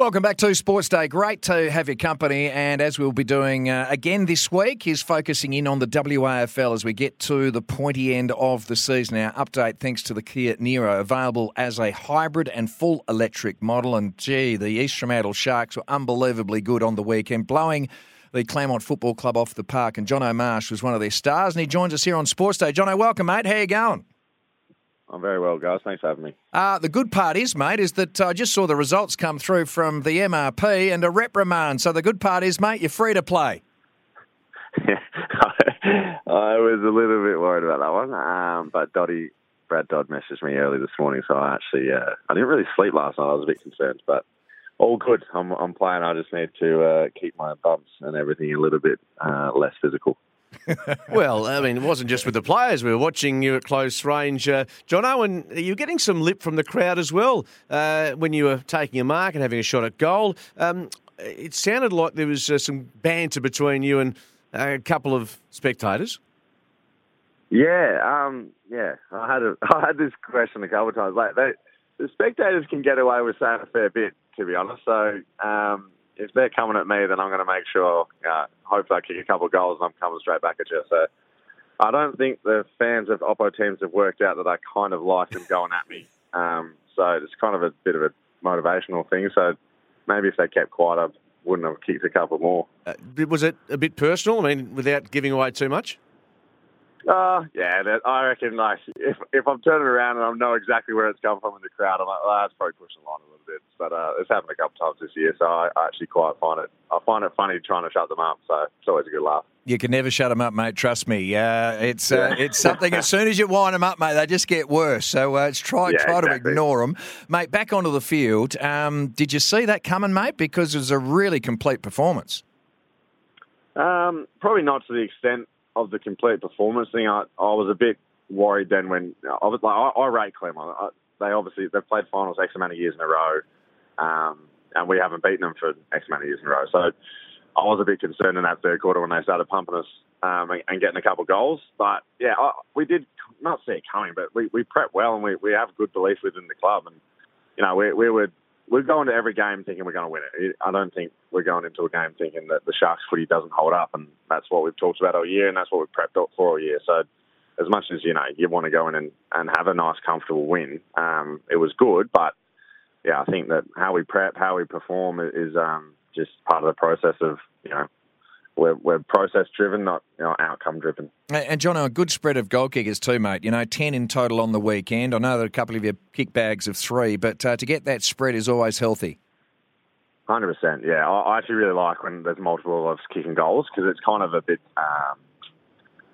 Welcome back to Sports Day. Great to have your company. And as we'll be doing uh, again this week, is focusing in on the WAFL as we get to the pointy end of the season. Our update thanks to the Kia Niro, available as a hybrid and full electric model. And gee, the East Fremantle Sharks were unbelievably good on the weekend, blowing the Claremont Football Club off the park. And Jono Marsh was one of their stars, and he joins us here on Sports Day. Jono, welcome, mate. How you going? I'm very well, guys. Thanks for having me. Uh, the good part is, mate, is that I just saw the results come through from the MRP and a reprimand. So the good part is, mate, you're free to play. I was a little bit worried about that one, um, but Dotty, Brad Dodd messaged me early this morning, so I actually uh, I didn't really sleep last night. I was a bit concerned, but all good. I'm, I'm playing. I just need to uh, keep my bumps and everything a little bit uh, less physical. Well, I mean, it wasn't just with the players. We were watching you at close range. Uh, John Owen, you're getting some lip from the crowd as well uh, when you were taking a mark and having a shot at goal. Um, it sounded like there was uh, some banter between you and a couple of spectators. Yeah, um, yeah. I had a, I had this question a couple of times. Like they, the spectators can get away with saying a fair bit, to be honest. So um, if they're coming at me, then I'm going to make sure, uh, hopefully, I kick a couple of goals and I'm coming straight back at you. So I don't think the fans of Oppo teams have worked out that I kind of like them going at me. Um, so it's kind of a bit of a motivational thing. So maybe if they kept quiet, I wouldn't have kicked a couple more. Uh, was it a bit personal? I mean, without giving away too much? Uh, yeah, that, I reckon like if if I'm turning around and I know exactly where it's come from in the crowd, I'm like, well, that's probably pushing a little bit. But uh, it's happened a couple times this year, so I, I actually quite find it. I find it funny trying to shut them up. So it's always a good laugh. You can never shut them up, mate. Trust me. Uh, it's uh, it's something. As soon as you wind them up, mate, they just get worse. So uh, it's try Yeah, try exactly. to ignore them, mate. Back onto the field. Um, did you see that coming, mate? Because it was a really complete performance. Um, probably not to the extent of the complete performance thing. I, I was a bit worried then when I was like, I, I rate Claremont. I, they obviously they've played finals X amount of years in a row, um, and we haven't beaten them for X of years in a row. So I was a bit concerned in that third quarter when they started pumping us um, and, getting a couple goals. But yeah, I, we did not see it coming, but we, we prepped well and we, we have good belief within the club. And you know, we, we would we're going to every game thinking we're going to win it. I don't think we're going into a game thinking that the Sharks footy doesn't hold up, and that's what we've talked about all year, and that's what we've prepped up for all year. So, as much as you know, you want to go in and, and have a nice, comfortable win, um, it was good. But yeah, I think that how we prep, how we perform is um, just part of the process of you know we're, we're process driven, not you know, outcome driven. And and John, a good spread of goal kickers too, mate. You know, ten in total on the weekend. I know that a couple of you kick bags of three, but uh, to get that spread is always healthy. Hundred percent, yeah. I, I actually really like when there's multiple of kicking goals because it's kind of a bit. Um,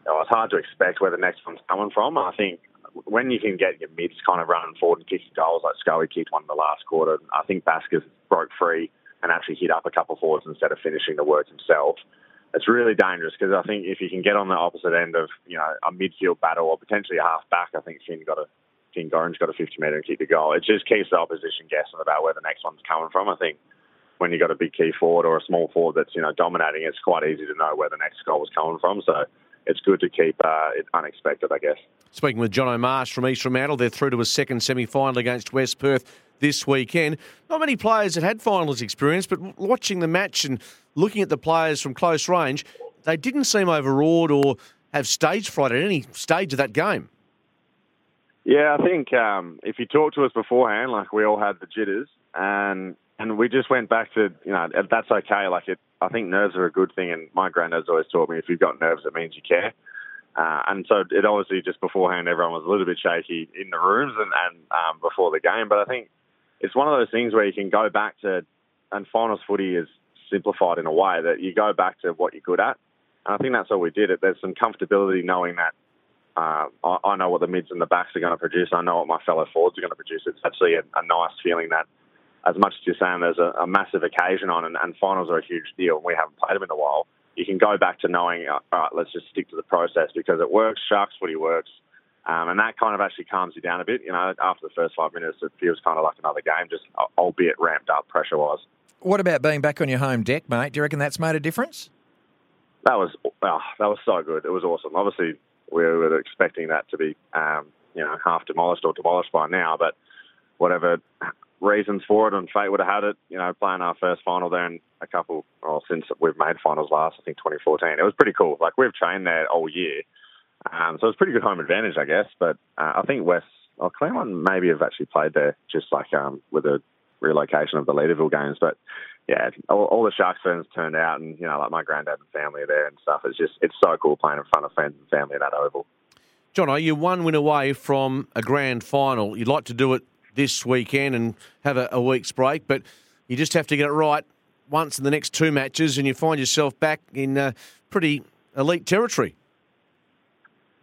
you know, it's hard to expect where the next one's coming from. I think when you can get your mids kind of running forward and kicking goals, like Scully kicked one in the last quarter. I think Baskers broke free and actually hit up a couple forwards instead of finishing the work himself. It's really dangerous because I think if you can get on the opposite end of you know a midfield battle or potentially a half back, I think Finn got a Finn Gorringe got a 50 metre and kicked a goal. It just keeps the opposition guessing about where the next one's coming from. I think when you've got a big key forward or a small forward that's you know dominating, it's quite easy to know where the next goal was coming from. So it's good to keep uh, it unexpected, I guess. Speaking with Jono Marsh from East Fremantle, they're through to a second semi final against West Perth this weekend. Not many players that had finals experience, but watching the match and looking at the players from close range, they didn't seem overawed or have stage fright at any stage of that game. Yeah, I think um, if you talked to us beforehand, like we all had the jitters, and and we just went back to you know that's okay. Like it, I think nerves are a good thing, and my granddad's always taught me if you've got nerves, it means you care. Uh, and so it obviously just beforehand, everyone was a little bit shaky in the rooms and, and um, before the game. But I think it's one of those things where you can go back to and finals footy is simplified in a way that you go back to what you're good at. And I think that's all we did. There's some comfortability knowing that uh, I, I, know what the mids and the backs are going to produce. I know what my fellow forwards are going to produce. It's actually a, a nice feeling that, as much as you're saying there's a, a massive occasion on and, and, finals are a huge deal and we haven't played them in a while, you can go back to knowing, uh, all right, let's just stick to the process because it works. Sharks footy works. Um, and that kind of actually calms you down a bit. You know, after the first five minutes, it feels kind of like another game, just albeit ramped up pressure wise. What about being back on your home deck, mate? Do you reckon that's made a difference? That was oh, that was so good. It was awesome. Obviously, we were expecting that to be um, you know half demolished or demolished by now, but whatever reasons for it and fate would have had it, you know, playing our first final there in a couple, well, since we've made finals last, I think 2014. It was pretty cool. Like we've trained there all year um, so it's pretty good home advantage, I guess. But uh, I think West, or Claremont maybe have actually played there just like um, with the relocation of the Leederville games. But yeah, all, all, the Sharks fans turned out, and you know, like my granddad and family are there and stuff. It's just it's so cool playing in front of friends and family at that oval. John, are you're one win away from a grand final. You'd like to do it this weekend and have a, a week's break, but you just have to get it right once in the next two matches, and you find yourself back in uh, pretty elite territory.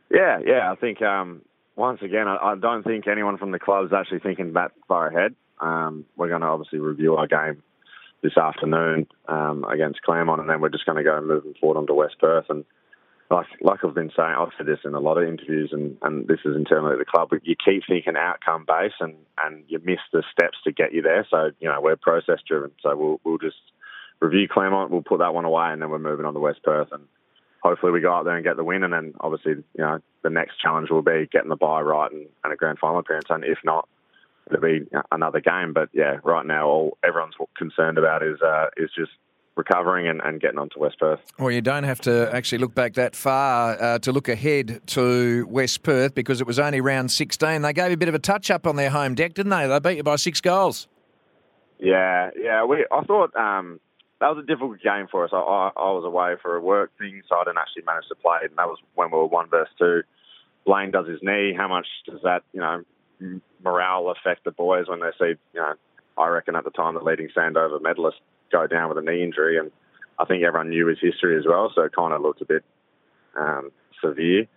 Yeah, yeah. I think um, once again, I, I, don't think anyone from the club is actually thinking that far ahead. Um, we're going to obviously review our game this afternoon um, against Claremont, and then we're just going to go moving forward onto West Perth. And like like I've been saying, I've said this in a lot of interviews, and, and this is internally at the club. But you keep thinking outcome based, and, and you miss the steps to get you there. So you know we're process driven. So we'll we'll just review Claremont, we'll put that one away, and then we're moving on to West Perth and hopefully we go out there and get the win. And then obviously, you know, the next challenge will be getting the bye right and, and a grand final appearance. And if not, it'll be another game. But yeah, right now, all everyone's concerned about is uh, is just recovering and, and getting on to West Perth. Well, you don't have to actually look back that far uh, to look ahead to West Perth because it was only round 16. They gave you a bit of a touch up on their home deck, didn't they? They beat you by six goals. Yeah, yeah. We I thought um, that was a difficult game for us. I, I, I, was away for a work thing, so I didn't actually manage to play. And that was when we were one versus two. Blaine does his knee. How much does that, you know, morale affect the boys when they see, you know, I reckon at the time the leading Sandover medalist go down with a knee injury, and I think everyone knew his history as well, so it kind of looked a bit um, severe.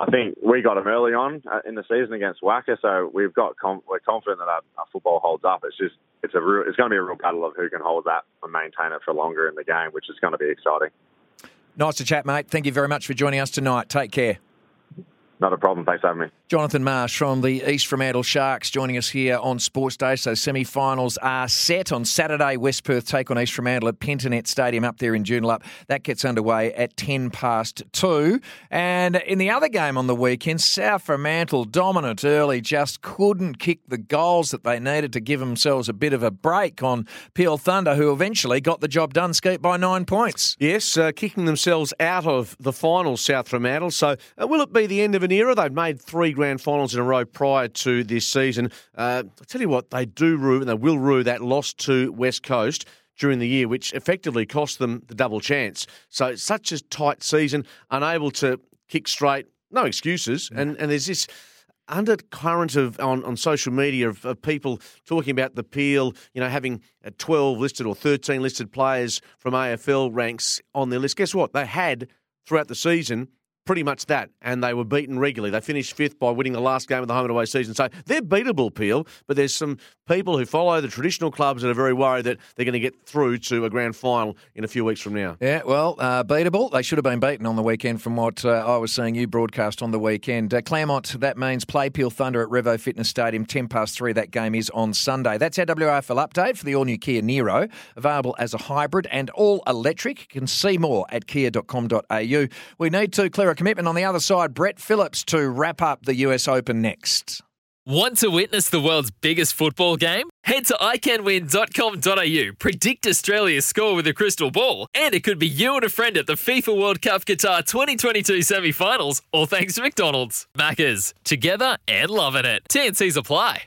I think we got him early on uh, in the season against WACA, so we've got com- we're confident that our, our, football holds up. It's just it's a real, it's going to be a real battle of who can hold that and maintain it for longer in the game, which is going to be exciting. Nice to chat, mate. Thank you very much for joining us tonight. Take care. Not a problem. Thanks for having me. Jonathan Marsh from the East Fremantle Sharks joining us here on Sports Day. So semi finals are set on Saturday. West Perth take on East Fremantle at Pentanet Stadium up there in Joondalup. That gets underway at 10 past 2. And in the other game on the weekend, South Fremantle dominant early, just couldn't kick the goals that they needed to give themselves a bit of a break on Peel Thunder, who eventually got the job done, Skeet, by nine points. Yes, uh, kicking themselves out of the final, South Fremantle. So uh, will it be the end of an era? They've made three grand finals in a row prior to this season. Uh, I tell you what, they do rue, and they will rue that loss to West Coast during the year, which effectively cost them the double chance. So such a tight season, unable to kick straight, no excuses, and and there's this undercurrent of on, on social media of, of, people talking about the Peel, you know, having 12 listed or 13 listed players from AFL ranks on their list. Guess what? They had throughout the season pretty much that, and they were beaten regularly. They finished fifth by winning the last game of the home and away season. So they're beatable, Peel, but there's some people who follow the traditional clubs that are very worried that they're going to get through to a grand final in a few weeks from now. Yeah, well, uh, beatable. They should have been beaten on the weekend from what uh, I was seeing you broadcast on the weekend. Uh, Claremont, that means play Peel Thunder at Revo Fitness Stadium, 10 past 3. That game is on Sunday. That's our WAFL update for the all new Kia Niro, available as a hybrid and all electric. You can see more at kia.com.au. We need to clear a commitment on the other side. Brett Phillips to wrap up the US Open next. Want to witness the world's biggest football game? Head to iCanWin.com.au, predict Australia's score with a crystal ball, and it could be you and a friend at the FIFA World Cup Qatar 2022 semi finals, all thanks to McDonald's. Maccas, together and loving it. TNCs apply.